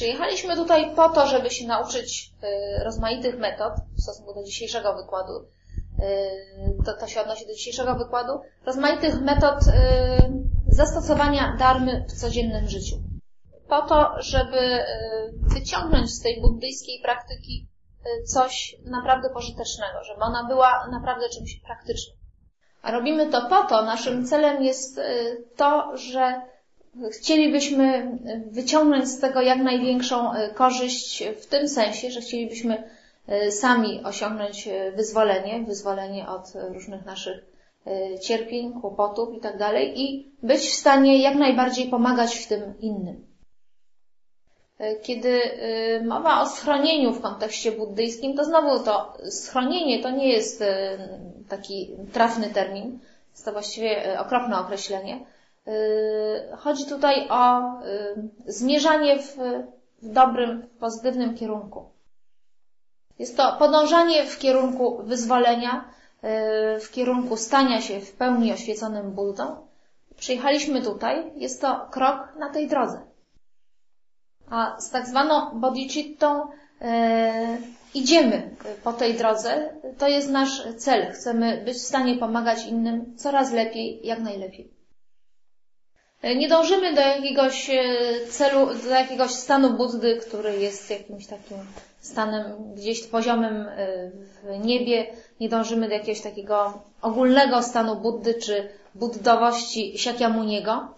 Przyjechaliśmy tutaj po to, żeby się nauczyć y, rozmaitych metod w stosunku do dzisiejszego wykładu. Y, to, to się odnosi do dzisiejszego wykładu. Rozmaitych metod y, zastosowania darmy w codziennym życiu. Po to, żeby wyciągnąć z tej buddyjskiej praktyki coś naprawdę pożytecznego, żeby ona była naprawdę czymś praktycznym. A robimy to po to, naszym celem jest to, że chcielibyśmy wyciągnąć z tego jak największą e, korzyść w tym sensie, że chcielibyśmy e, sami osiągnąć e, wyzwolenie, wyzwolenie od różnych naszych cierpień, kłopotów i tak dalej i być w stanie jak najbardziej pomagać w tym innym. Kiedy mowa o schronieniu w kontekście buddyjskim, to znowu to schronienie to nie jest taki trafny termin, jest to właściwie okropne określenie. Y, chodzi tutaj o y, zmierzanie w, dobrym, w pozytywnym kierunku. Jest to podążanie w kierunku wyzwolenia, y, w kierunku stania się w pełni oświeconym Buddą. Przyjechaliśmy tutaj, jest to krok na tej drodze. A z tak zwaną bodhicittą idziemy po tej drodze. To jest nasz cel. Chcemy być w stanie pomagać innym coraz lepiej, jak najlepiej. Nie dążymy do jakiegoś e, celu, do jakiegoś stanu Buddy, który jest jakimś takim stanem gdzieś poziomem e, w niebie. Nie dążymy do jakiegoś takiego ogólnego stanu Buddy czy buddowości Siakyamuniego.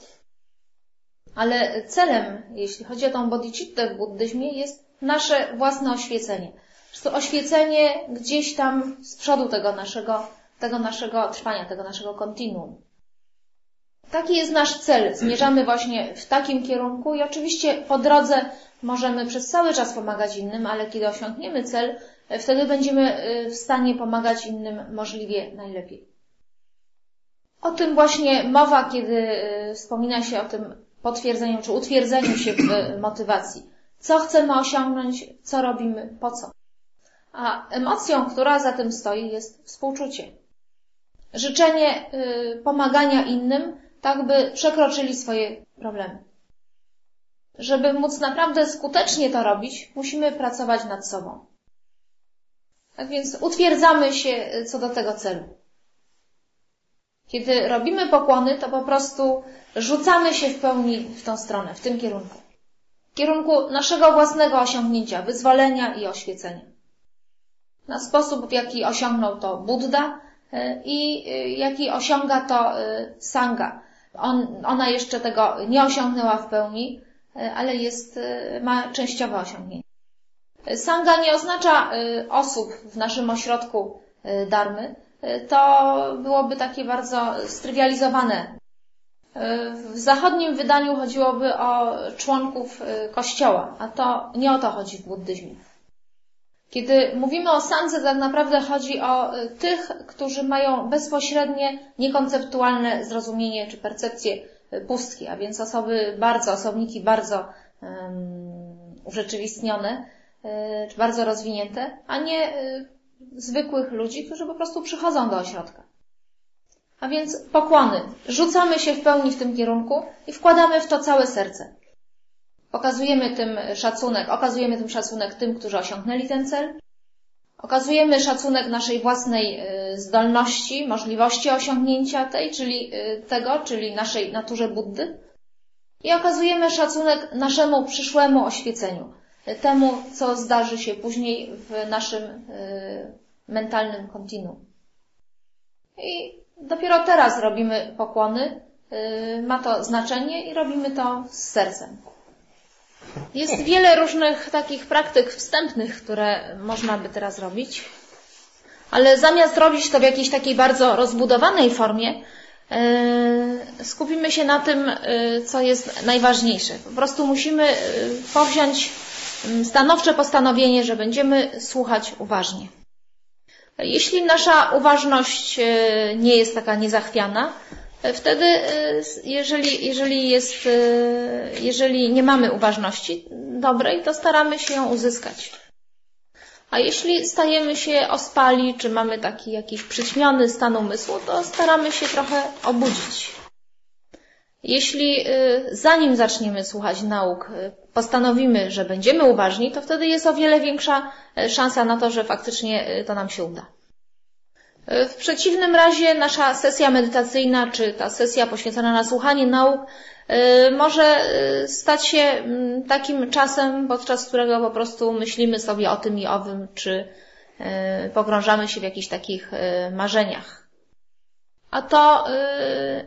Ale celem, jeśli chodzi o tą bodhicittę w buddyzmie, jest nasze własne oświecenie. To oświecenie gdzieś tam z przodu tego naszego, tego naszego trwania, tego naszego kontinuum. Taki jest nasz cel. Zmierzamy właśnie w takim kierunku i oczywiście po drodze możemy przez cały czas pomagać innym, ale kiedy osiągniemy cel, wtedy będziemy y, w stanie pomagać innym możliwie najlepiej. O tym właśnie mowa, kiedy y, wspomina się o tym potwierdzeniu czy utwierdzeniu się w motywacji. Co chcemy osiągnąć, co robimy, po co. A emocją, która za tym stoi, jest współczucie. Życzenie pomagania innym, tak by przekroczyli swoje problemy. Żeby móc naprawdę skutecznie to robić, musimy pracować nad sobą. Tak więc utwierdzamy się co do tego celu. Kiedy robimy pokłony, to po prostu rzucamy się w pełni w tą stronę, w tym kierunku. W kierunku naszego własnego osiągnięcia, wyzwolenia i oświecenia. Na sposób, w jaki osiągnął to Buddha e, i e, jaki osiąga to e, Sangha, on, ona jeszcze tego nie osiągnęła w pełni, e, ale jest, e, ma częściowe osiągnięcie. Sangha nie oznacza e, osób w naszym ośrodku darmy. To byłoby takie bardzo strywializowane. W zachodnim wydaniu chodziłoby o członków kościoła, a to nie o to chodzi w buddyzmie. Kiedy mówimy o sandze, tak naprawdę chodzi o y, tych, którzy mają bezpośrednie, niekonceptualne zrozumienie czy percepcję y, pustki, a więc osoby bardzo, osobniki bardzo um, urzeczywistnione, y, czy bardzo rozwinięte, a nie zwykłych ludzi, którzy po prostu przychodzą do ośrodka. A więc pokłony. Rzucamy się w pełni w tym kierunku i wkładamy w to całe serce. Okazujemy tym szacunek, okazujemy tym szacunek tym, którzy osiągnęli ten cel. Okazujemy szacunek naszej własnej y, zdolności, możliwości osiągnięcia tej, czyli y, tego, czyli naszej naturze Buddy. I okazujemy szacunek naszemu przyszłemu oświeceniu, temu, co zdarzy się później w naszym y, mentalnym kontinuum. I dopiero teraz robimy pokłony, ma to znaczenie i robimy to z sercem. Jest wiele różnych takich praktyk wstępnych, które można by teraz robić, ale zamiast robić to w jakiejś takiej bardzo rozbudowanej formie, e, skupimy się na tym, e, co jest najważniejsze. Po prostu musimy e, powziąć stanowcze postanowienie, że będziemy słuchać uważnie. Jeśli nasza uważność nie jest taka niezachwiana, Wtedy, y, jeżeli, jeżeli, jest, y, jeżeli nie mamy uważności dobrej, to staramy się ją uzyskać. A jeśli stajemy się ospali, czy mamy taki jakiś przyćmiony stan umysłu, to staramy się trochę obudzić. Jeśli zanim zaczniemy słuchać nauk, postanowimy, że będziemy uważni, to wtedy jest o wiele większa szansa na to, że faktycznie to nam się uda. W przeciwnym razie nasza sesja medytacyjna, czy ta sesja poświęcona na słuchanie nauk, y, może y, stać się mm, takim czasem, podczas którego po prostu myślimy sobie o tym i owym, czy pogrążamy się w jakichś takich marzeniach. A to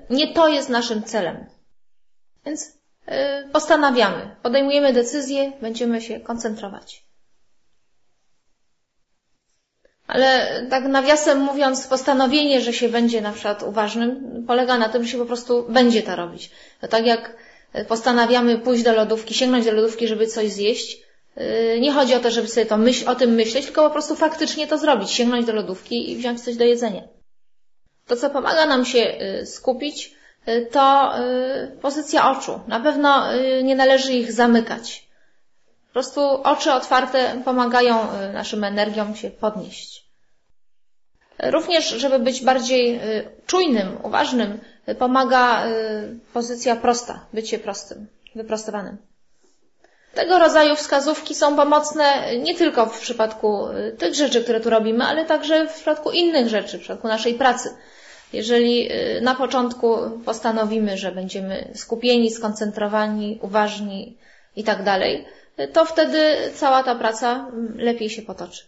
nie to jest naszym celem. Więc postanawiamy, podejmujemy decyzję, będziemy się koncentrować. Ale tak nawiasem mówiąc, postanowienie, że się będzie na przykład uważnym, polega na tym, że się po prostu będzie to robić. To tak jak postanawiamy pójść do lodówki, sięgnąć do lodówki, żeby coś zjeść, yy, nie chodzi o to, żeby sobie to myśl, o tym myśleć, tylko po prostu faktycznie to zrobić, sięgnąć do lodówki i wziąć coś do jedzenia. To, co pomaga nam się yy, skupić, yy, to pozycja oczu. Na pewno nie należy ich zamykać. Po prostu oczy otwarte pomagają y, naszym energiom się podnieść. Również, żeby być bardziej y, czujnym, uważnym, y, pomaga pozycja prosta, bycie prostym, wyprostowanym. Tego rodzaju wskazówki są pomocne nie tylko w przypadku tych rzeczy, które tu robimy, ale także w przypadku innych rzeczy, w przypadku naszej pracy. Jeżeli na początku postanowimy, że będziemy skupieni, skoncentrowani, uważni i tak dalej, to wtedy cała ta praca lepiej się potoczy.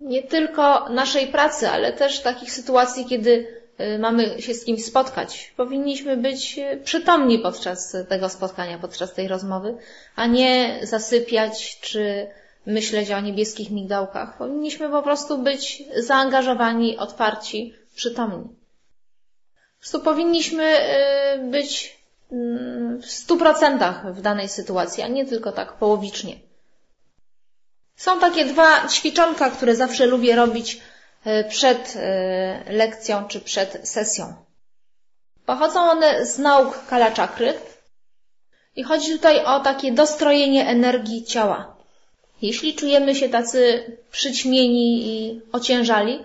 Nie tylko naszej pracy, ale też takich sytuacji, kiedy y, mamy się z kimś spotkać. Powinniśmy być y, przytomni podczas tego spotkania, podczas tej rozmowy, a nie zasypiać czy myśleć o niebieskich migdałkach. Powinniśmy po prostu być zaangażowani, otwarci, przytomni. Po prostu powinniśmy y, być w stu procentach w danej sytuacji, a nie tylko tak połowicznie. Są takie dwa ćwiczonka, które zawsze lubię robić e, przed e, lekcją czy przed sesją. Pochodzą one z nauk kalaczakry i chodzi tutaj o takie dostrojenie energii ciała. Jeśli czujemy się tacy przyćmieni i ociężali,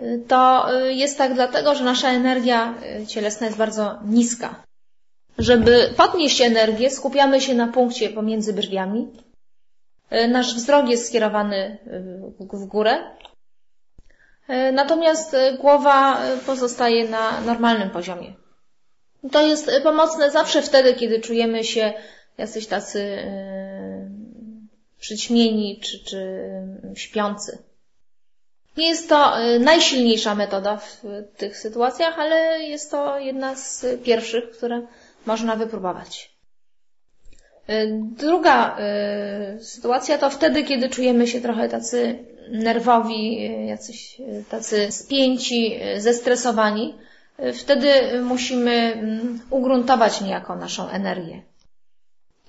e, to jest tak dlatego, że nasza energia cielesna jest bardzo niska. Żeby podnieść energię, skupiamy się na punkcie pomiędzy brwiami. E, nasz wzrok jest skierowany e, w górę. E, natomiast głowa pozostaje na normalnym poziomie. To jest pomocne zawsze wtedy, kiedy czujemy się jacyś tacy przyćmieni czy, czy śpiący. Nie jest to najsilniejsza metoda w tych sytuacjach, ale jest to jedna z pierwszych, które można wypróbować. Y, druga y, sytuacja to wtedy, kiedy czujemy się trochę tacy nerwowi, y, jacyś tacy spięci, zestresowani. Wtedy musimy mm, ugruntować niejako naszą energię.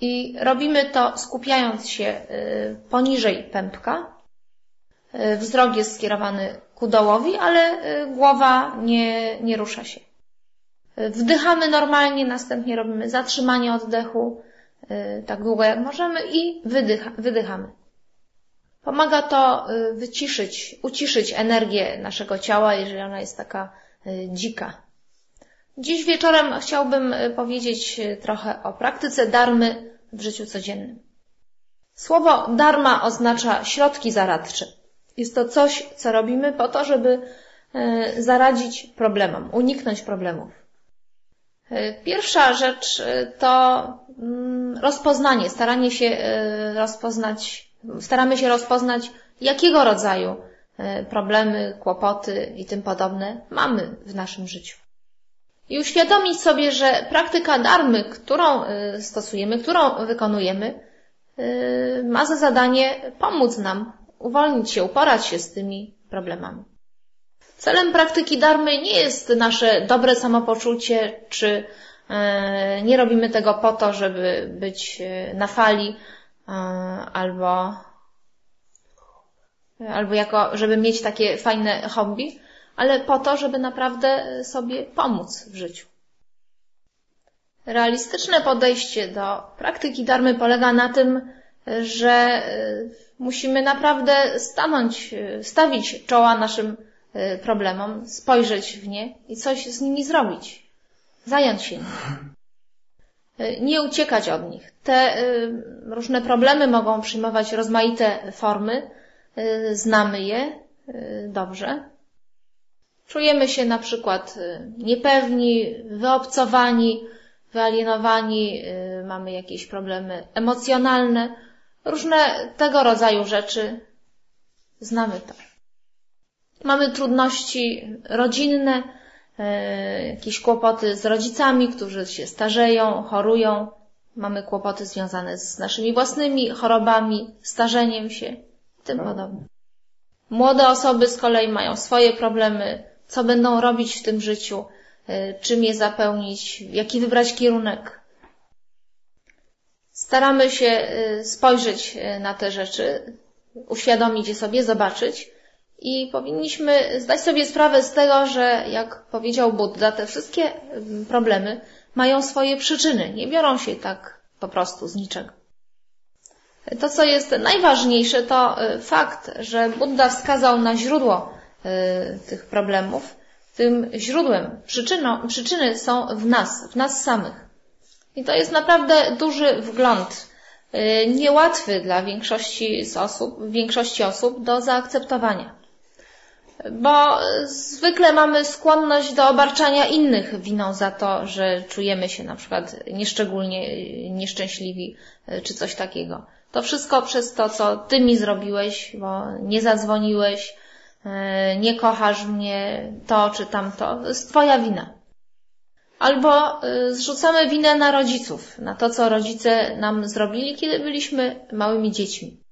I robimy to skupiając się poniżej pępka. Wzrok jest skierowany ku dołowi, ale głowa nie, nie rusza się. Wdychamy normalnie, następnie robimy zatrzymanie oddechu, y, tak długo jak możemy i wydycha, wydychamy. Pomaga to y, wyciszyć, uciszyć energię naszego ciała, jeżeli ona jest taka y, dzika. Dziś wieczorem chciałbym powiedzieć trochę o praktyce darmy w życiu codziennym. Słowo darma oznacza środki zaradcze. Jest to coś, co robimy po to, żeby zaradzić problemom, uniknąć problemów. E, pierwsza rzecz e, to mm, rozpoznanie, staranie się e, rozpoznać, staramy się rozpoznać, jakiego rodzaju problemy, kłopoty i tym podobne mamy w naszym życiu. I uświadomić sobie, że praktyka darmy, którą stosujemy, którą wykonujemy, ma za zadanie pomóc nam uwolnić się, uporać się z tymi problemami. Celem praktyki darmy nie jest nasze dobre samopoczucie, czy e, nie robimy tego po to, żeby być e, na fali e, albo, albo jako, żeby mieć takie fajne hobby, ale po to, żeby naprawdę sobie pomóc w życiu. Realistyczne podejście do praktyki darmy polega na tym, że musimy naprawdę stanąć, stawić czoła naszym problemom, spojrzeć w nie i coś z nimi zrobić. Zająć się nimi. nie uciekać od nich. Te różne problemy mogą przyjmować rozmaite formy, znamy je dobrze. Czujemy się na przykład niepewni, wyobcowani, wyalienowani, mamy jakieś problemy emocjonalne, różne tego rodzaju rzeczy znamy to. Mamy trudności rodzinne, e, jakieś kłopoty z rodzicami, którzy się starzeją, chorują. Mamy kłopoty związane z naszymi własnymi chorobami, starzeniem się, tym podobne. Młode osoby z kolei mają swoje problemy, co będą robić w tym życiu, e, czym je zapełnić, jaki wybrać kierunek. Staramy się e, spojrzeć na te rzeczy, uświadomić je sobie, zobaczyć, i powinniśmy zdać sobie sprawę z tego, że jak powiedział Buddha, te wszystkie mm, problemy mają swoje przyczyny, nie biorą się tak po prostu z niczego. To, co jest najważniejsze, to y, fakt, że Buddha wskazał na źródło y, tych problemów. Tym źródłem, przyczyną, przyczyny są w nas, w nas samych. I to jest naprawdę duży wgląd, y, niełatwy dla większości osób, większości osób do zaakceptowania bo zwykle mamy skłonność do obarczania innych winą za to, że czujemy się na przykład nieszczególnie nieszczęśliwi czy coś takiego. To wszystko przez to, co ty mi zrobiłeś, bo nie zadzwoniłeś, e, nie kochasz mnie, to czy tamto, to jest twoja wina. Albo e, zrzucamy winę na rodziców, na to, co rodzice nam zrobili, kiedy byliśmy małymi dziećmi.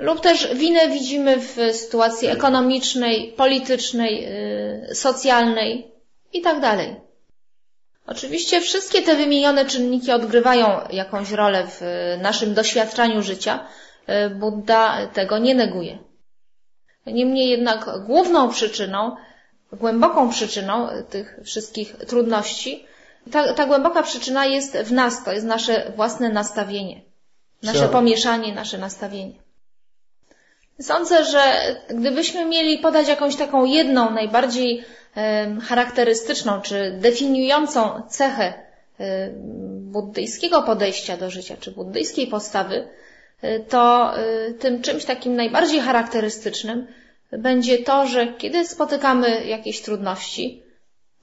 Lub też winę widzimy w sytuacji ekonomicznej, politycznej, y, socjalnej itd. Tak Oczywiście wszystkie te wymienione czynniki odgrywają jakąś rolę w naszym doświadczaniu życia. Y, Buddha tego nie neguje. Niemniej jednak główną przyczyną, głęboką przyczyną tych wszystkich trudności, ta, ta głęboka przyczyna jest w nas, to jest nasze własne nastawienie, nasze pomieszanie, nasze nastawienie. Sądzę, że gdybyśmy mieli podać jakąś taką jedną, najbardziej charakterystyczną czy definiującą cechę buddyjskiego podejścia do życia, czy buddyjskiej postawy, e, to e, tym czymś takim najbardziej charakterystycznym będzie to, że kiedy spotykamy jakieś trudności,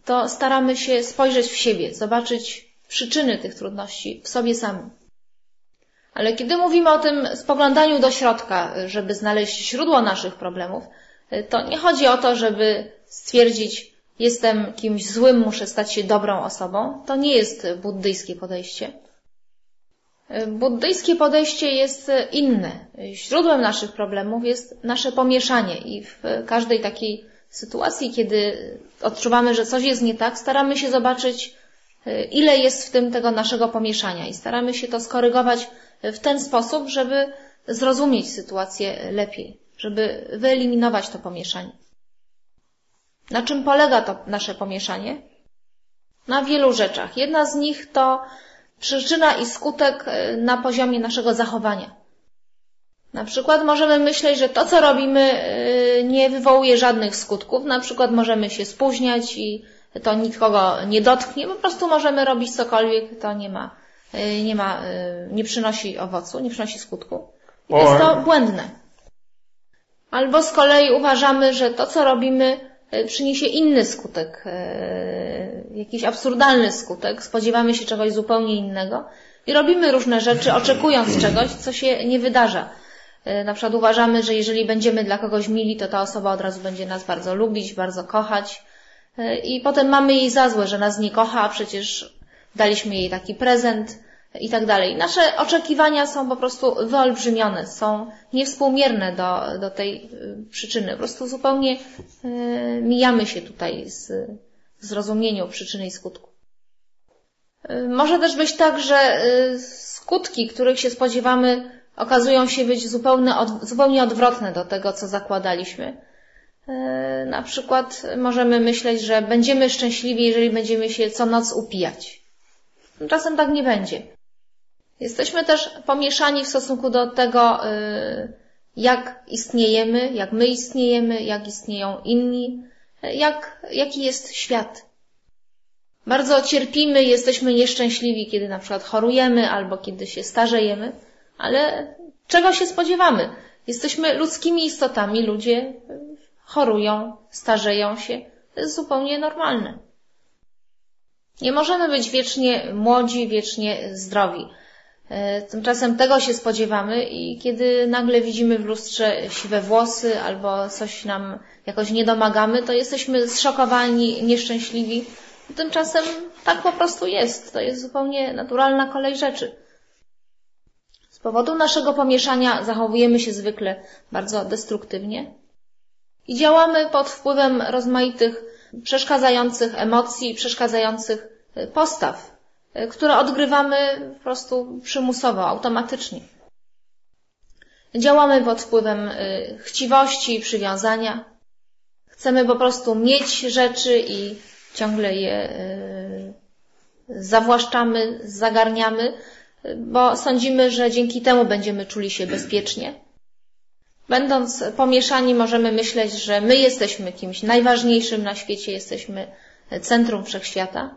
to staramy się spojrzeć w siebie, zobaczyć przyczyny tych trudności w sobie samym. Ale kiedy mówimy o tym spoglądaniu do środka, żeby znaleźć źródło naszych problemów, to nie chodzi o to, żeby stwierdzić, jestem kimś złym, muszę stać się dobrą osobą. To nie jest buddyjskie podejście. Buddyjskie podejście jest inne. Źródłem naszych problemów jest nasze pomieszanie i w każdej takiej sytuacji, kiedy odczuwamy, że coś jest nie tak, staramy się zobaczyć, ile jest w tym tego naszego pomieszania i staramy się to skorygować w ten sposób, żeby zrozumieć sytuację lepiej, żeby wyeliminować to pomieszanie. Na czym polega to nasze pomieszanie? Na wielu rzeczach. Jedna z nich to przyczyna i skutek e, na poziomie naszego zachowania. Na przykład możemy myśleć, że to, co robimy, e, nie wywołuje żadnych skutków. Na przykład możemy się spóźniać i to nikogo nie dotknie. Po prostu możemy robić cokolwiek, to nie ma nie ma, y, nie przynosi owocu, nie przynosi skutku. I jest to błędne. Albo z kolei uważamy, że to, co robimy, y, przyniesie inny skutek, jakiś absurdalny skutek, spodziewamy się czegoś zupełnie innego i robimy różne rzeczy, oczekując czegoś, co się nie wydarza. Na przykład uważamy, że jeżeli będziemy dla kogoś mili, to ta osoba od razu będzie nas bardzo lubić, bardzo kochać i potem mamy jej za złe, że nas nie kocha, a przecież daliśmy jej taki prezent i tak dalej. Nasze oczekiwania są po prostu wyolbrzymione, są niewspółmierne do, do tej y, przyczyny. Po prostu zupełnie y, mijamy się tutaj z zrozumieniu przyczyny i skutku. Y, może też być tak, że skutki, których się spodziewamy, okazują się być zupełnie, zupełnie odwrotne do tego, co zakładaliśmy. Na przykład możemy myśleć, że będziemy szczęśliwi, jeżeli będziemy się co noc upijać. Czasem tak nie będzie. Jesteśmy też pomieszani w stosunku do tego, y, jak istniejemy, jak my istniejemy, jak istnieją inni, jak, jaki jest świat. Bardzo cierpimy, jesteśmy nieszczęśliwi, kiedy na przykład chorujemy albo kiedy się starzejemy, ale czego się spodziewamy? Jesteśmy ludzkimi istotami, ludzie chorują, starzeją się. To jest zupełnie normalne. Nie możemy być wiecznie młodzi, wiecznie zdrowi. E, tymczasem tego się spodziewamy i kiedy nagle widzimy w lustrze siwe włosy albo coś nam jakoś nie domagamy, to jesteśmy zszokowani, nieszczęśliwi. Tymczasem tak po prostu jest. To jest zupełnie naturalna kolej rzeczy. Z powodu naszego pomieszania zachowujemy się zwykle bardzo destruktywnie i działamy pod wpływem rozmaitych przeszkadzających emocji, przeszkadzających e, postaw, e, które odgrywamy po prostu przymusowo, automatycznie. Działamy pod wpływem e, chciwości, przywiązania. Chcemy po prostu mieć rzeczy i ciągle je zawłaszczamy, zagarniamy, bo sądzimy, że dzięki temu będziemy czuli się bezpiecznie. Będąc pomieszani, możemy myśleć, że my jesteśmy kimś najważniejszym na świecie, jesteśmy centrum wszechświata.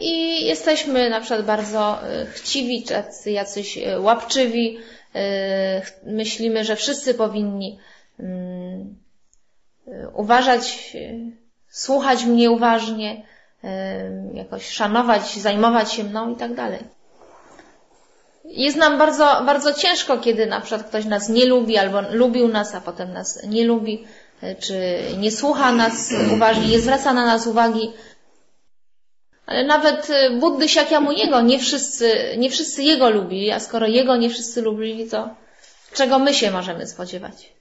I jesteśmy na przykład bardzo chciwi, jacyś łapczywi. Myślimy, że wszyscy powinni mm, uważać, słuchać mnie uważnie, jakoś szanować, zajmować się mną i tak dalej. Jest nam bardzo, bardzo ciężko, kiedy na przykład ktoś nas nie lubi albo lubił nas, a potem nas nie lubi, e, czy nie słucha nas uważnie, nie zwraca na nas uwagi. Ale nawet e, Buddy Siakyamuniego nie wszyscy, nie wszyscy jego lubili, a skoro jego nie wszyscy lubili, to czego my się możemy spodziewać?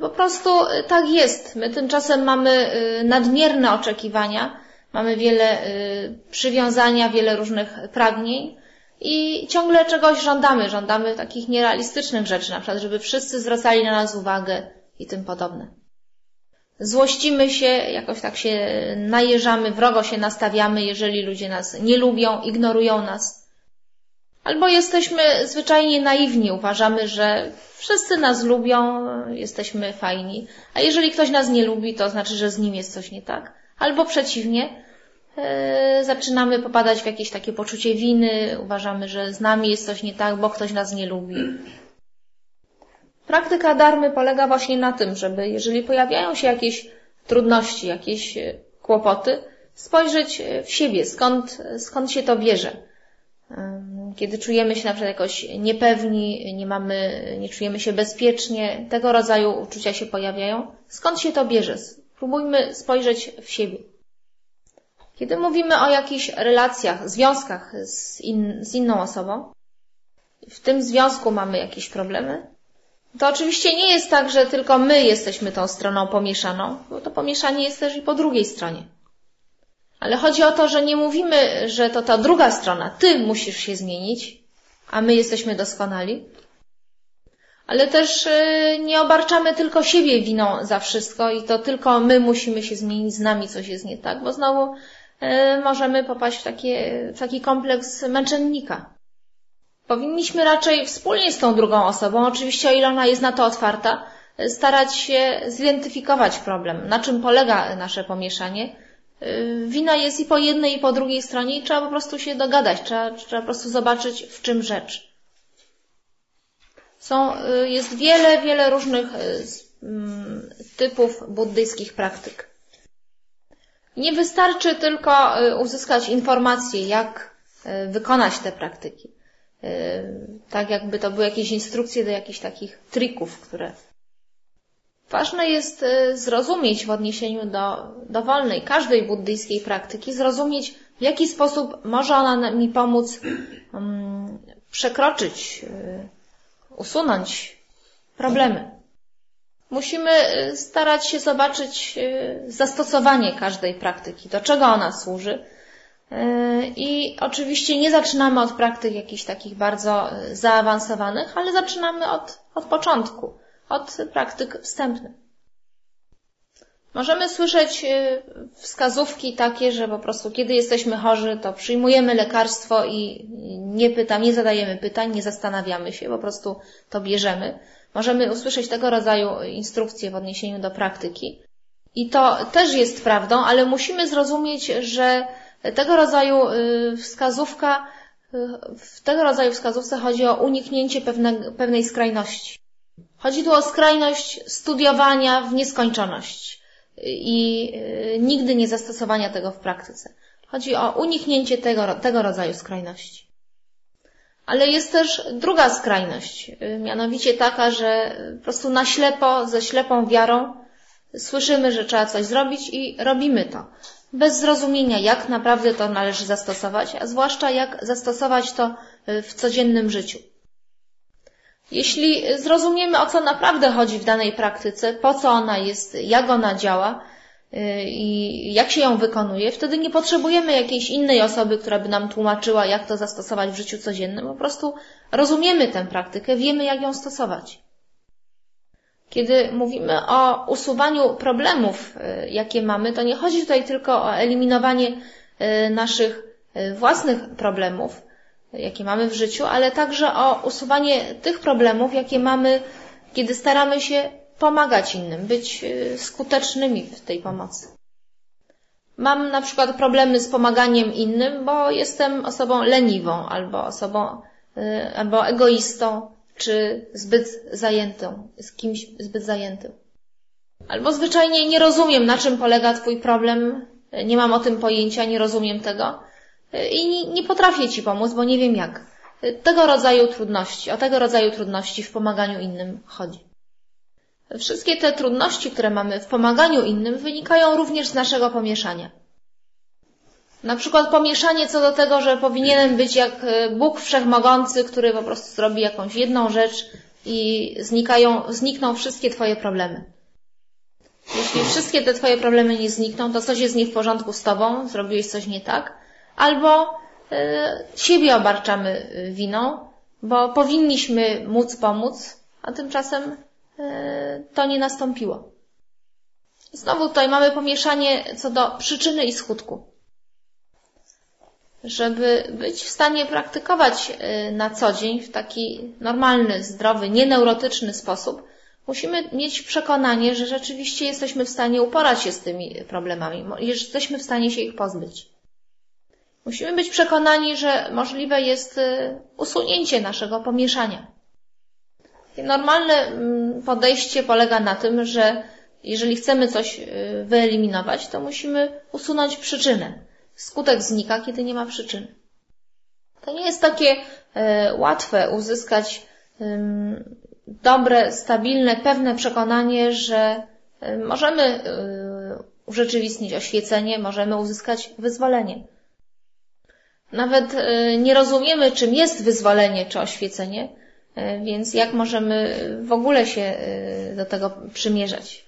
Po prostu e, tak jest. My tymczasem mamy nadmierne oczekiwania, mamy wiele przywiązania, wiele różnych pragnień, i ciągle czegoś żądamy. Żądamy takich nierealistycznych rzeczy, na przykład, żeby wszyscy zwracali na nas uwagę i tym podobne. Złościmy się, jakoś tak się najeżamy, wrogo się nastawiamy, jeżeli ludzie nas nie lubią, ignorują nas. Albo jesteśmy zwyczajnie naiwni, uważamy, że wszyscy nas lubią, jesteśmy fajni, a jeżeli ktoś nas nie lubi, to znaczy, że z nim jest coś nie tak. Albo przeciwnie, zaczynamy popadać w jakieś takie poczucie winy, uważamy, że z nami jest coś nie tak, bo ktoś nas nie lubi. Praktyka darmy polega właśnie na tym, żeby jeżeli pojawiają się jakieś trudności, jakieś e, kłopoty, spojrzeć e, w siebie, skąd, skąd się to bierze. Kiedy czujemy się na przykład jakoś niepewni, nie mamy, nie czujemy się bezpiecznie, tego rodzaju uczucia się pojawiają. Skąd się to bierze? Spróbujmy spojrzeć w siebie. Kiedy mówimy o jakichś relacjach, związkach z, in, z inną osobą, w tym związku mamy jakieś problemy, to oczywiście nie jest tak, że tylko my jesteśmy tą stroną pomieszaną, bo to pomieszanie jest też i po drugiej stronie. Ale chodzi o to, że nie mówimy, że to ta druga strona, ty musisz się zmienić, a my jesteśmy doskonali. Ale też y, nie obarczamy tylko siebie winą za wszystko i to tylko my musimy się zmienić, z nami coś jest nie tak, bo znowu możemy popaść w, takie, w taki kompleks męczennika. Powinniśmy raczej wspólnie z tą drugą osobą, oczywiście o ile ona jest na to otwarta, starać się zidentyfikować problem, na czym polega nasze pomieszanie. E, wina jest i po jednej, i po drugiej stronie i trzeba po prostu się dogadać, trzeba, trzeba po prostu zobaczyć, w czym rzecz. Są, e, jest wiele, wiele różnych mm, typów buddyjskich praktyk. Nie wystarczy tylko y, uzyskać informacje, jak y, wykonać te praktyki. Y, tak jakby to były jakieś instrukcje do jakichś takich trików, które Ważne jest zrozumieć w odniesieniu do dowolnej, każdej buddyjskiej praktyki, zrozumieć w jaki sposób może ona mi pomóc um, przekroczyć, usunąć problemy. Musimy y, starać się zobaczyć y, zastosowanie każdej praktyki, do czego ona służy. Y, I oczywiście nie zaczynamy od praktyk jakichś takich bardzo zaawansowanych, ale zaczynamy od, od początku, od praktyk wstępnych. Możemy słyszeć wskazówki takie, że po prostu kiedy jesteśmy chorzy, to przyjmujemy lekarstwo i nie pytam, nie zadajemy pytań, nie zastanawiamy się, po prostu to bierzemy. Możemy usłyszeć tego rodzaju instrukcje w odniesieniu do praktyki. I to też jest prawdą, ale musimy zrozumieć, że tego rodzaju wskazówka, w tego rodzaju wskazówce chodzi o uniknięcie pewne, pewnej skrajności. Chodzi tu o skrajność studiowania w nieskończoność i nigdy nie zastosowania tego w praktyce. Chodzi o uniknięcie tego, tego rodzaju skrajności. Ale jest też druga skrajność, mianowicie taka, że po prostu na ślepo, ze ślepą wiarą słyszymy, że trzeba coś zrobić i robimy to. Bez zrozumienia, jak naprawdę to należy zastosować, a zwłaszcza jak zastosować to w codziennym życiu. Jeśli zrozumiemy, o co naprawdę chodzi w danej praktyce, po co ona jest, jak ona działa, i jak się ją wykonuje, wtedy nie potrzebujemy jakiejś innej osoby, która by nam tłumaczyła, jak to zastosować w życiu codziennym. Po prostu rozumiemy tę praktykę, wiemy, jak ją stosować. Kiedy mówimy o usuwaniu problemów, e, jakie mamy, to nie chodzi tutaj tylko o eliminowanie e, naszych własnych problemów, jakie mamy w życiu, ale także o usuwanie tych problemów, jakie mamy, kiedy staramy się pomagać innym, być y, skutecznymi w tej pomocy. Mam na przykład problemy z pomaganiem innym, bo jestem osobą leniwą, albo osobą, y, albo egoistą, czy zbyt zajętą, z kimś zbyt zajętym. Albo zwyczajnie nie rozumiem, na czym polega Twój problem, nie mam o tym pojęcia, nie rozumiem tego y, i nie potrafię Ci pomóc, bo nie wiem jak. Tego rodzaju trudności, o tego rodzaju trudności w pomaganiu innym chodzi. Wszystkie te trudności, które mamy w pomaganiu innym, wynikają również z naszego pomieszania. Na przykład pomieszanie co do tego, że powinienem być jak e, Bóg Wszechmogący, który po prostu zrobi jakąś jedną rzecz i znikają, znikną wszystkie Twoje problemy. Jeśli wszystkie te Twoje problemy nie znikną, to coś jest nie w porządku z Tobą, zrobiłeś coś nie tak, albo e, siebie obarczamy e, winą, bo powinniśmy móc pomóc, a tymczasem to nie nastąpiło. Znowu tutaj mamy pomieszanie co do przyczyny i skutku. Żeby być w stanie praktykować e, na co dzień w taki normalny, zdrowy, nieneurotyczny sposób, musimy mieć przekonanie, że rzeczywiście jesteśmy w stanie uporać się z tymi problemami, że jesteśmy w stanie się ich pozbyć. Musimy być przekonani, że możliwe jest e, usunięcie naszego pomieszania. Normalne mm, podejście polega na tym, że jeżeli chcemy coś y, wyeliminować, to musimy usunąć przyczynę. Skutek znika, kiedy nie ma przyczyny. To nie jest takie e, łatwe uzyskać dobre, stabilne, pewne przekonanie, że e, możemy urzeczywistnić oświecenie, możemy uzyskać wyzwolenie. Nawet nie rozumiemy, czym jest wyzwolenie czy oświecenie, więc jak możemy w ogóle się e, do tego przymierzać?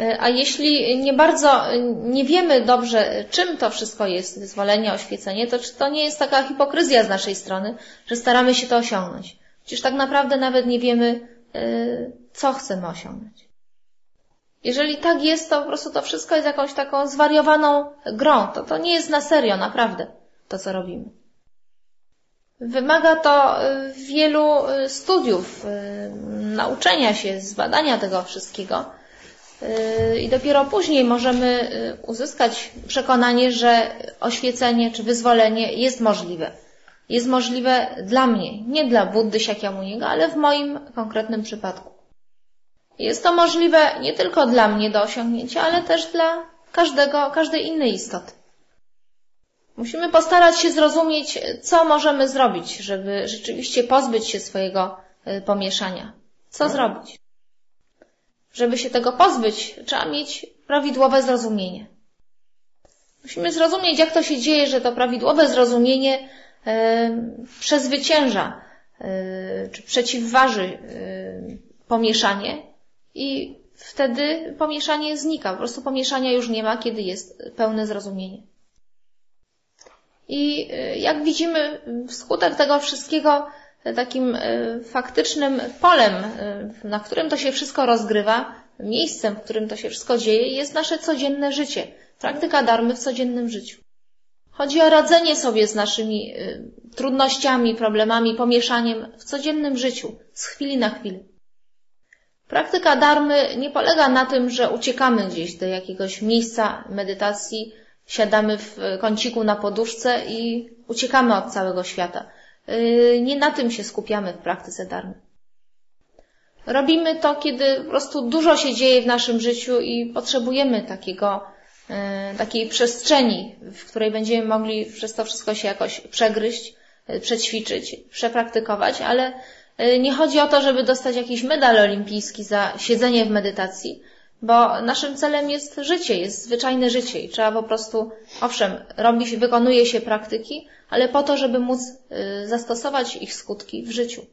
E, a jeśli nie bardzo nie wiemy dobrze, czym to wszystko jest, wyzwolenie, oświecenie, to czy to nie jest taka hipokryzja z naszej strony, że staramy się to osiągnąć? Przecież tak naprawdę nawet nie wiemy, co chcemy osiągnąć. Jeżeli tak jest, to po prostu to wszystko jest jakąś taką zwariowaną grą. To, to nie jest na serio, naprawdę, to co robimy. Wymaga to y, wielu y, studiów, y, nauczenia się, zbadania tego wszystkiego. I dopiero później możemy uzyskać przekonanie, że oświecenie czy wyzwolenie jest możliwe. Jest możliwe dla mnie, nie dla Buddy Shakyamuniego, ale w moim konkretnym przypadku. Jest to możliwe nie tylko dla mnie do osiągnięcia, ale też dla każdego, każdej innej istoty. Musimy postarać się zrozumieć, co możemy zrobić, żeby rzeczywiście pozbyć się swojego y, pomieszania. Co zrobić? Żeby się tego pozbyć, trzeba mieć prawidłowe zrozumienie. Musimy zrozumieć, jak to się dzieje, że to prawidłowe zrozumienie y, przezwycięża y, czy przeciwważy pomieszanie i wtedy pomieszanie znika. Po prostu pomieszania już nie ma, kiedy jest pełne zrozumienie. I y, jak widzimy, wskutek tego wszystkiego takim y, faktycznym polem, y, na którym to się wszystko rozgrywa, miejscem, w którym to się wszystko dzieje, jest nasze codzienne życie. Praktyka darmy w codziennym życiu. Chodzi o radzenie sobie z naszymi trudnościami, problemami, pomieszaniem w codziennym życiu, z chwili na chwilę. Praktyka darmy nie polega na tym, że uciekamy gdzieś do jakiegoś miejsca medytacji, siadamy w kąciku na poduszce i uciekamy od całego świata. Y, nie na tym się skupiamy w praktyce darmy. Robimy to, kiedy po prostu dużo się dzieje w naszym życiu i potrzebujemy takiego, y, takiej przestrzeni, w której będziemy mogli przez to wszystko się jakoś przegryźć, y, przećwiczyć, przepraktykować, ale nie chodzi o to, żeby dostać jakiś medal olimpijski za siedzenie w medytacji, bo naszym celem jest życie, jest zwyczajne życie i trzeba po prostu, owszem, robi się, wykonuje się praktyki, ale po to, żeby móc y, zastosować ich skutki w życiu.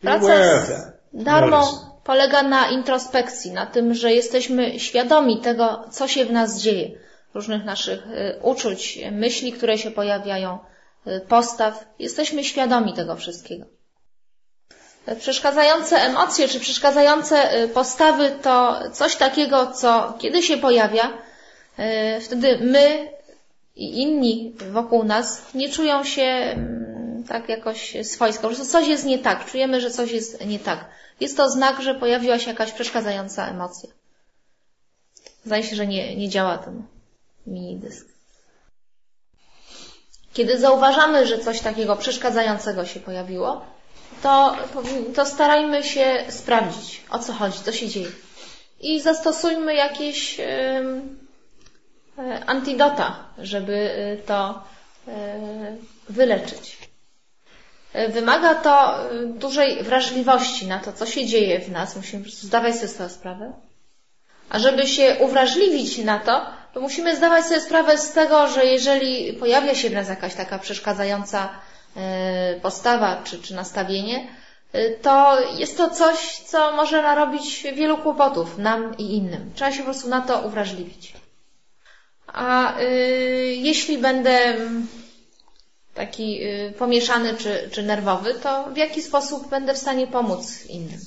Praca z darmo polega na introspekcji, na tym, że jesteśmy świadomi tego, co się w nas dzieje, różnych naszych y, uczuć, myśli, które się pojawiają, y, postaw. Jesteśmy świadomi tego wszystkiego. Przeszkadzające emocje czy przeszkadzające postawy to coś takiego, co kiedy się pojawia, wtedy my i inni wokół nas nie czują się mm, tak jakoś swojsko. Po prostu coś jest nie tak. Czujemy, że coś jest nie tak. Jest to znak, że pojawiła się jakaś przeszkadzająca emocja. Zdaje się, że nie, nie działa ten mini dysk. Kiedy zauważamy, że coś takiego przeszkadzającego się pojawiło, to, to starajmy się sprawdzić, o co chodzi, co się dzieje. I zastosujmy jakieś E, antidota, żeby e, to e, wyleczyć. Wymaga to dużej wrażliwości na to, co się dzieje w nas. Musimy po prostu zdawać sobie sprawę. A żeby się uwrażliwić na to, to musimy zdawać sobie sprawę z tego, że jeżeli pojawia się w nas jakaś taka przeszkadzająca postawa czy, czy nastawienie, to jest to coś, co może narobić wielu kłopotów nam i innym. Trzeba się po prostu na to uwrażliwić. A y, jeśli będę taki y, pomieszany czy, czy nerwowy, to w jaki sposób będę w stanie pomóc innym?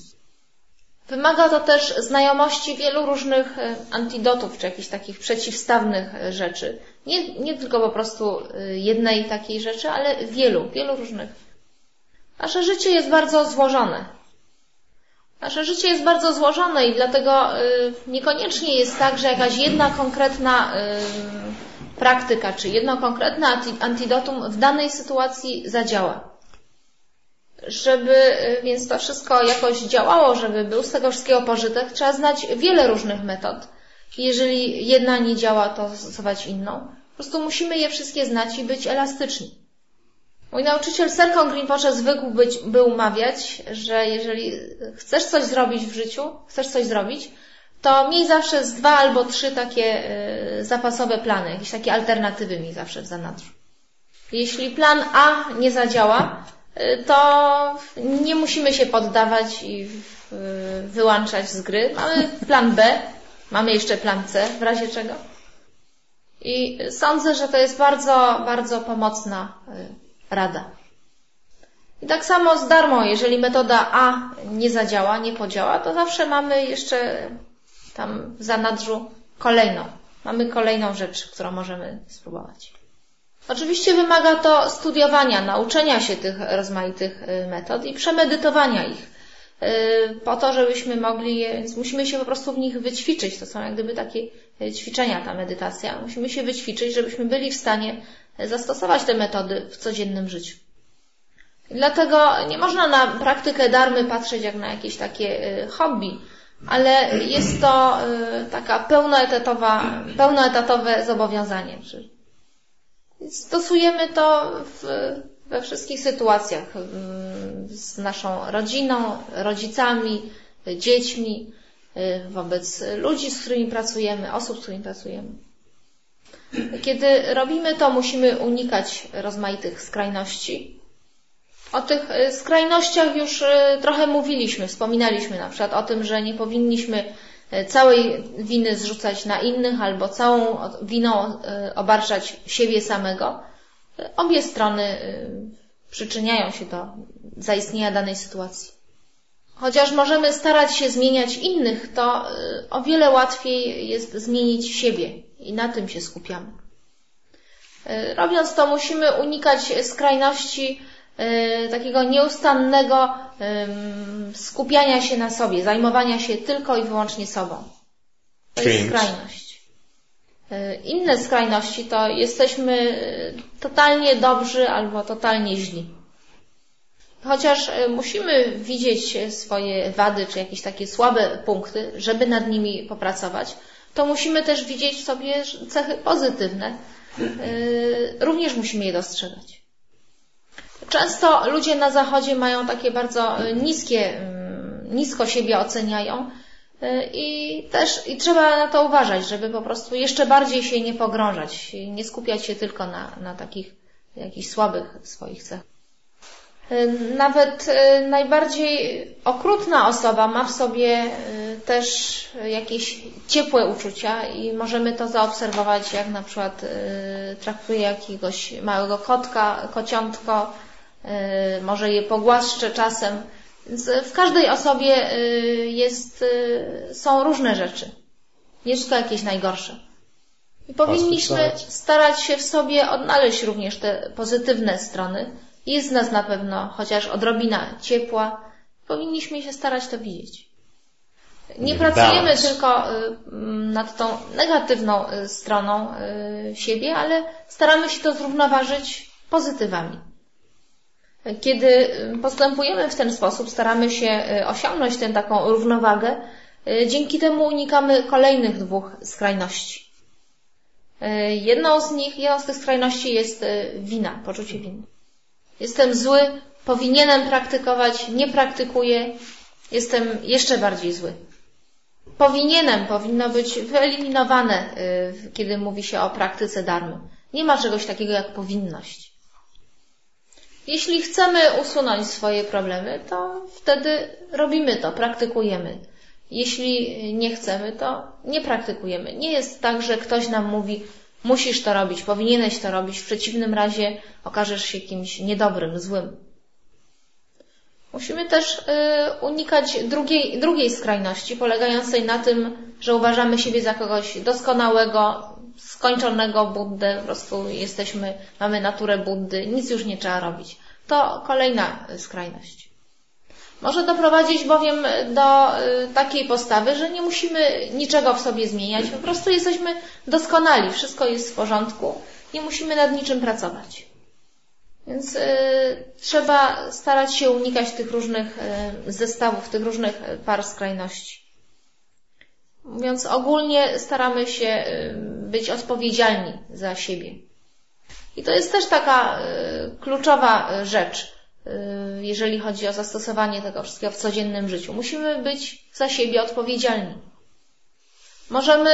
Wymaga to też znajomości wielu różnych y, antidotów, czy jakichś takich przeciwstawnych y, rzeczy. Nie, nie tylko po prostu y, jednej takiej rzeczy, ale wielu, wielu różnych. Nasze życie jest bardzo złożone. Nasze życie jest bardzo złożone i dlatego niekoniecznie jest tak, że jakaś jedna konkretna praktyka czy jedno konkretne antidotum w danej sytuacji zadziała. Żeby y, więc to wszystko jakoś działało, żeby był z tego wszystkiego pożytek, trzeba znać wiele różnych metod. Jeżeli jedna nie działa, to stosować inną. Po prostu musimy je wszystkie znać i być elastyczni. Mój nauczyciel Serkon Rinpoche zwykł być, był mawiać, że jeżeli chcesz coś zrobić w życiu, chcesz coś zrobić, to miej zawsze z dwa albo trzy takie y, zapasowe plany, jakieś takie alternatywy miej zawsze w zanadrzu. Jeśli plan A nie zadziała, to nie musimy się poddawać i y, wyłączać z gry. Mamy plan B, mamy jeszcze plan C w razie czego. I sądzę, że to jest bardzo, bardzo pomocna rada. I tak samo z darmo, jeżeli metoda A nie zadziała, nie podziała, to zawsze mamy jeszcze tam w zanadrzu kolejną. Mamy kolejną rzecz, którą możemy spróbować. Oczywiście wymaga to studiowania, nauczenia się tych rozmaitych y, metod i przemedytowania ich. Y, po to, żebyśmy mogli więc musimy się po prostu w nich wyćwiczyć. To są jak gdyby takie y, ćwiczenia, ta medytacja. Musimy się wyćwiczyć, żebyśmy byli w stanie zastosować te metody w codziennym życiu. Dlatego nie można na praktykę darmy patrzeć jak na jakieś takie hobby, ale jest to taka pełnoetatowa, pełnoetatowe zobowiązanie. Stosujemy to w, we wszystkich sytuacjach y, z naszą rodziną, rodzicami, dziećmi, wobec ludzi, z którymi pracujemy, osób, z którymi pracujemy. Kiedy robimy to, musimy unikać rozmaitych skrajności. O tych y, skrajnościach już y, trochę mówiliśmy, wspominaliśmy na przykład o tym, że nie powinniśmy y, całej winy zrzucać na innych albo całą winą obarczać siebie samego. Obie strony przyczyniają się do zaistnienia danej sytuacji. Chociaż możemy starać się zmieniać innych, to o wiele łatwiej jest zmienić siebie i na tym się skupiamy. Robiąc to, musimy unikać skrajności takiego nieustannego skupiania się na sobie, zajmowania się tylko i wyłącznie sobą. To jest skrajność. Y, inne skrajności to jesteśmy y, totalnie dobrzy albo totalnie źli. Chociaż y, musimy widzieć swoje wady czy jakieś takie słabe punkty, żeby nad nimi popracować, to musimy też widzieć w sobie cechy pozytywne. Również musimy je dostrzegać. Często ludzie na zachodzie mają takie bardzo niskie, mm, nisko siebie oceniają E, I też i trzeba na to uważać, żeby po prostu jeszcze bardziej się nie pogrążać, nie skupiać się tylko na, na takich jakichś słabych swoich cechach. Nawet najbardziej okrutna osoba ma w sobie też jakieś ciepłe uczucia i możemy to zaobserwować, jak na przykład traktuje jakiegoś małego kotka, kociątko, może je pogłaszcze czasem, więc w każdej osobie y, jest, y, są różne rzeczy. Nie tylko jakieś najgorsze. I powinniśmy starać się w sobie odnaleźć również te pozytywne strony. Jest z nas na pewno chociaż odrobina ciepła. Powinniśmy się starać to widzieć. Nie pracujemy tylko y, nad tą negatywną stroną siebie, ale staramy się to zrównoważyć pozytywami. Kiedy postępujemy w ten sposób, staramy się e, osiągnąć tę taką równowagę, e, dzięki temu unikamy kolejnych dwóch skrajności. Jedną z nich, jedną z tych skrajności jest wina, poczucie winy. Jestem zły, powinienem praktykować, nie praktykuję, jestem jeszcze bardziej zły. Powinienem powinno być wyeliminowane, kiedy mówi się o praktyce darmy. Nie ma czegoś takiego jak powinność. Jeśli chcemy usunąć swoje problemy, to wtedy robimy to, praktykujemy. Jeśli nie chcemy, to nie praktykujemy. Nie jest tak, że ktoś nam mówi, musisz to robić, powinieneś to robić, w przeciwnym razie okażesz się kimś niedobrym, złym. Musimy też y, unikać drugiej, drugiej skrajności, polegającej na tym, że uważamy siebie za kogoś doskonałego, skończonego Buddę, po prostu jesteśmy, mamy naturę Buddy, nic już nie trzeba robić. To kolejna skrajność. Może doprowadzić bowiem do y, takiej postawy, że nie musimy niczego w sobie zmieniać, po prostu jesteśmy doskonali, wszystko jest w porządku, nie musimy nad niczym pracować. Więc y, trzeba starać się unikać tych różnych y, zestawów, tych różnych par skrajności. Mówiąc ogólnie, staramy się być odpowiedzialni za siebie. I to jest też taka kluczowa rzecz, jeżeli chodzi o zastosowanie tego wszystkiego w codziennym życiu. Musimy być za siebie odpowiedzialni. Możemy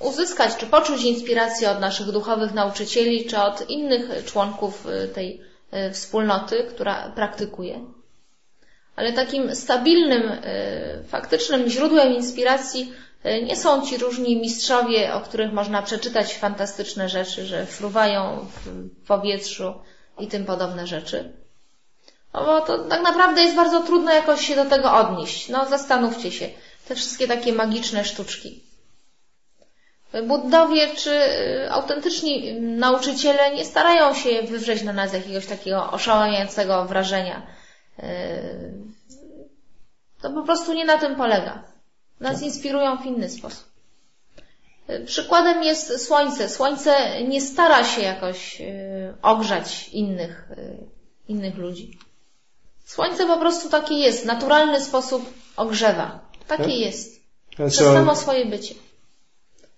uzyskać czy poczuć inspirację od naszych duchowych nauczycieli, czy od innych członków tej wspólnoty, która praktykuje. Ale takim stabilnym, faktycznym źródłem inspiracji nie są ci różni mistrzowie, o których można przeczytać fantastyczne rzeczy, że fruwają w powietrzu i tym podobne rzeczy. No bo to tak naprawdę jest bardzo trudno jakoś się do tego odnieść. No zastanówcie się. Te wszystkie takie magiczne sztuczki. Buddowie czy e, autentyczni nauczyciele nie starają się wywrzeć na nas jakiegoś takiego oszałamiającego wrażenia. E, to po prostu nie na tym polega nas inspirują w inny sposób. Przykładem jest słońce. Słońce nie stara się jakoś y, ogrzać innych, y, innych ludzi. Słońce po prostu takie jest, w naturalny sposób ogrzewa. Takie tak? jest. Przez samo swoje bycie.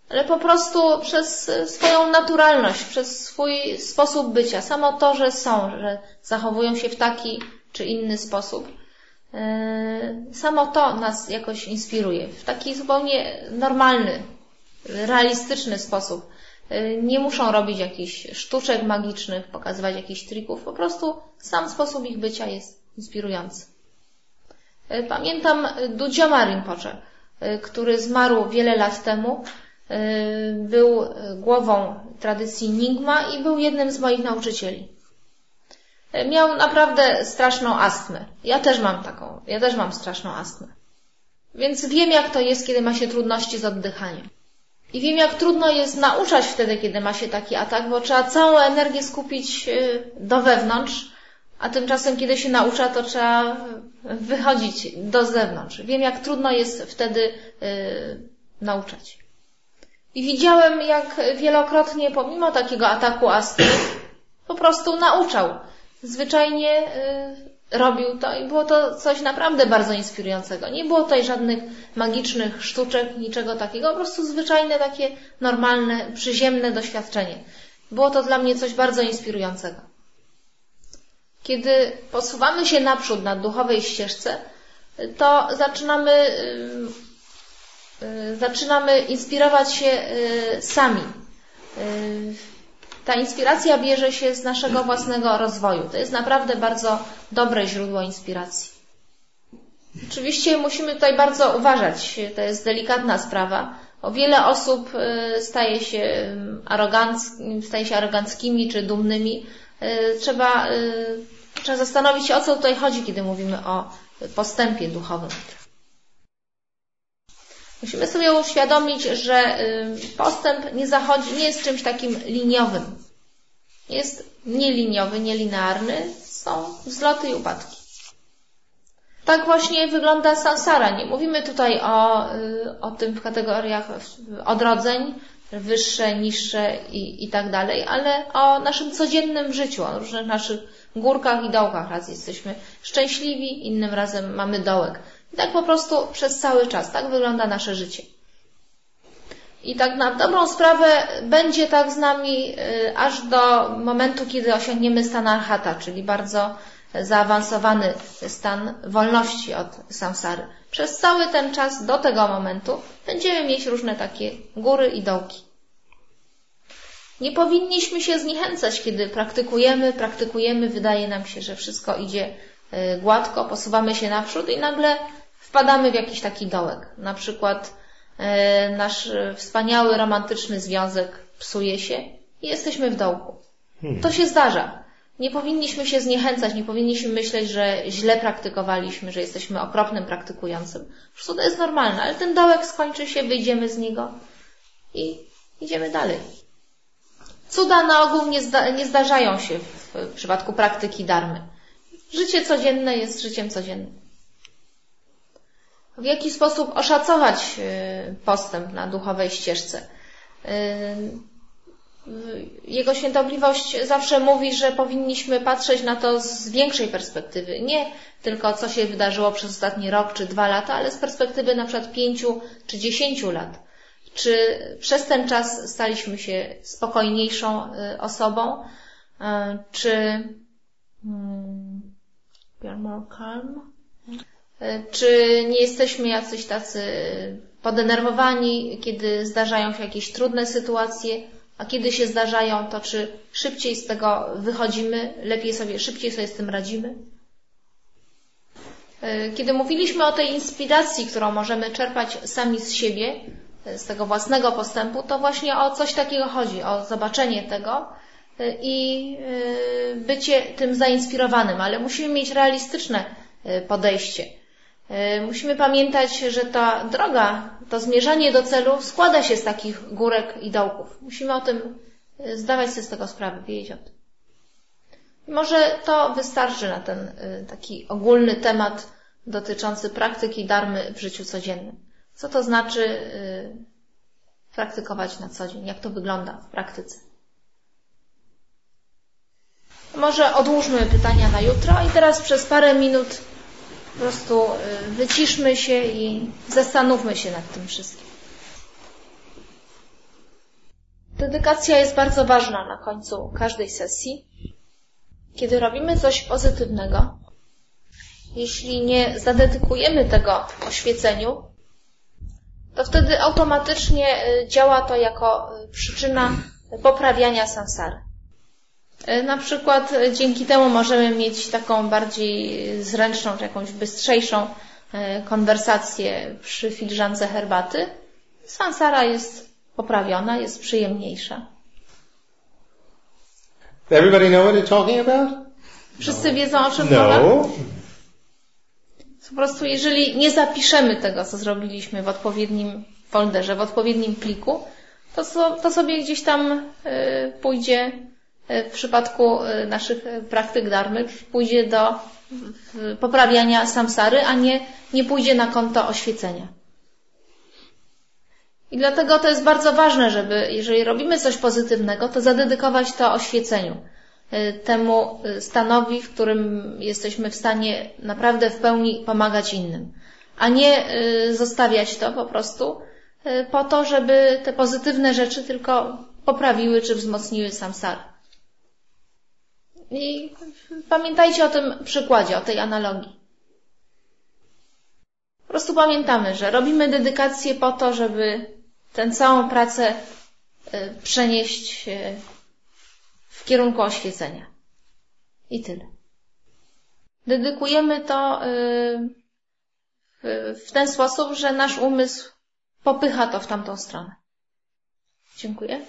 Ale po prostu przez swoją naturalność, przez swój sposób bycia, samo to, że są, że zachowują się w taki czy inny sposób, samo to nas jakoś inspiruje w taki zupełnie normalny, realistyczny sposób. E, nie muszą robić jakichś sztuczek magicznych, pokazywać jakichś trików, po prostu sam sposób ich bycia jest inspirujący. E, pamiętam Dudzioma Rinpoche, który zmarł wiele lat temu. Był głową tradycji Nigma i był jednym z moich nauczycieli miał naprawdę straszną astmę. Ja też mam taką, ja też mam straszną astmę. Więc wiem, jak to jest, kiedy ma się trudności z oddychaniem. I wiem, jak trudno jest nauczać wtedy, kiedy ma się taki atak, bo trzeba całą energię skupić y, do wewnątrz, A tymczasem, kiedy się naucza, to trzeba wychodzić do zewnątrz. Wiem, jak trudno jest wtedy yy, nauczać. I widziałem, jak wielokrotnie, pomimo takiego ataku astmy, po prostu nauczał. Zwyczajnie yy, robił to i było to coś naprawdę bardzo inspirującego. Nie było tutaj żadnych magicznych sztuczek, niczego takiego, po prostu zwyczajne takie normalne, przyziemne doświadczenie. Było to dla mnie coś bardzo inspirującego. Kiedy posuwamy się naprzód na duchowej ścieżce, to zaczynamy, y, y, zaczynamy inspirować się y, sami. Ta inspiracja bierze się z naszego własnego rozwoju. To jest naprawdę bardzo dobre źródło inspiracji. Oczywiście musimy tutaj bardzo uważać. To jest delikatna sprawa. O wiele osób staje się, staje się aroganckimi czy dumnymi. Trzeba Trzeba zastanowić się, o co tutaj chodzi, kiedy mówimy o postępie duchowym. Musimy sobie uświadomić, że y, postęp nie zachodzi, nie jest czymś takim liniowym. Jest nieliniowy, nielinearny, są wzloty i upadki. Tak właśnie wygląda samsara. Nie mówimy tutaj o, y, o tym w kategoriach odrodzeń, wyższe, niższe i, i tak dalej, ale o naszym codziennym życiu, o różnych naszych górkach i dołkach. Raz jesteśmy szczęśliwi, innym razem mamy dołek. I tak po prostu przez cały czas. Tak wygląda nasze życie. I tak na dobrą sprawę będzie tak z nami y, aż do momentu, kiedy osiągniemy stan arhata, czyli bardzo zaawansowany stan wolności od samsary. Przez cały ten czas do tego momentu będziemy mieć różne takie góry i dołki. Nie powinniśmy się zniechęcać, kiedy praktykujemy, praktykujemy, wydaje nam się, że wszystko idzie e, gładko, posuwamy się naprzód i nagle wpadamy w jakiś taki dołek. Na przykład e, nasz wspaniały, romantyczny związek psuje się i jesteśmy w dołku. Hmm. To się zdarza. Nie powinniśmy się zniechęcać, nie powinniśmy myśleć, że źle praktykowaliśmy, że jesteśmy okropnym praktykującym. Po prostu to jest normalne, ale ten dołek skończy się, wyjdziemy z niego i idziemy dalej. Cuda na ogół nie, zda, nie zdarzają się w, w przypadku praktyki darmy. Życie codzienne jest życiem codziennym. W jaki sposób oszacować y, postęp na duchowej ścieżce? Y, jego świętobliwość zawsze mówi, że powinniśmy patrzeć na to z większej perspektywy. Nie tylko co się wydarzyło przez ostatni rok czy dwa lata, ale z perspektywy na przykład pięciu czy dziesięciu lat. Czy przez ten czas staliśmy się spokojniejszą y, osobą? Y, czy hmm, more calm? Y, czy nie jesteśmy jacyś tacy podenerwowani, kiedy zdarzają się jakieś trudne sytuacje, a kiedy się zdarzają, to czy szybciej z tego wychodzimy, lepiej sobie, szybciej sobie z tym radzimy? Kiedy mówiliśmy o tej inspiracji, którą możemy czerpać sami z siebie, z tego własnego postępu, to właśnie o coś takiego chodzi, o zobaczenie tego i bycie tym zainspirowanym, ale musimy mieć realistyczne podejście. Musimy pamiętać, że ta droga, to zmierzanie do celu składa się z takich górek i dołków. Musimy o tym zdawać sobie z tego sprawę, wiedzieć o tym. Może to wystarczy na ten taki ogólny temat dotyczący praktyki darmy w życiu codziennym. Co to znaczy praktykować na co dzień? Jak to wygląda w praktyce? Może odłóżmy pytania na jutro i teraz przez parę minut po prostu y, wyciszmy się i zastanówmy się nad tym wszystkim. Dedykacja jest bardzo ważna na końcu każdej sesji. Kiedy robimy coś pozytywnego, jeśli nie zadedykujemy tego oświeceniu, to wtedy automatycznie y, działa to jako y, przyczyna poprawiania samsary. Y, na przykład dzięki temu możemy mieć taką bardziej zręczną, czy jakąś bystrzejszą konwersację przy filiżance herbaty. Samsara jest poprawiona, jest przyjemniejsza. Everybody know what talking about? Wszyscy wiedzą o czym no. mowa? Po prostu jeżeli nie zapiszemy tego, co zrobiliśmy w odpowiednim folderze, w odpowiednim pliku, to, to sobie gdzieś tam y, pójdzie w przypadku naszych praktyk darmy pójdzie do poprawiania samsary, a nie, nie pójdzie na konto oświecenia. I dlatego to jest bardzo ważne, żeby, jeżeli robimy coś pozytywnego, to zadedykować to oświeceniu. Temu stanowi, w którym jesteśmy w stanie naprawdę w pełni pomagać innym. A nie zostawiać to po prostu po to, żeby te pozytywne rzeczy tylko poprawiły czy wzmocniły samsar. I pamiętajcie o tym przykładzie, o tej analogii. Po prostu pamiętamy, że robimy dedykację po to, żeby tę całą pracę przenieść w kierunku oświecenia. I tyle. Dedykujemy to y, w ten sposób, że nasz umysł popycha to w tamtą stronę. Dziękuję.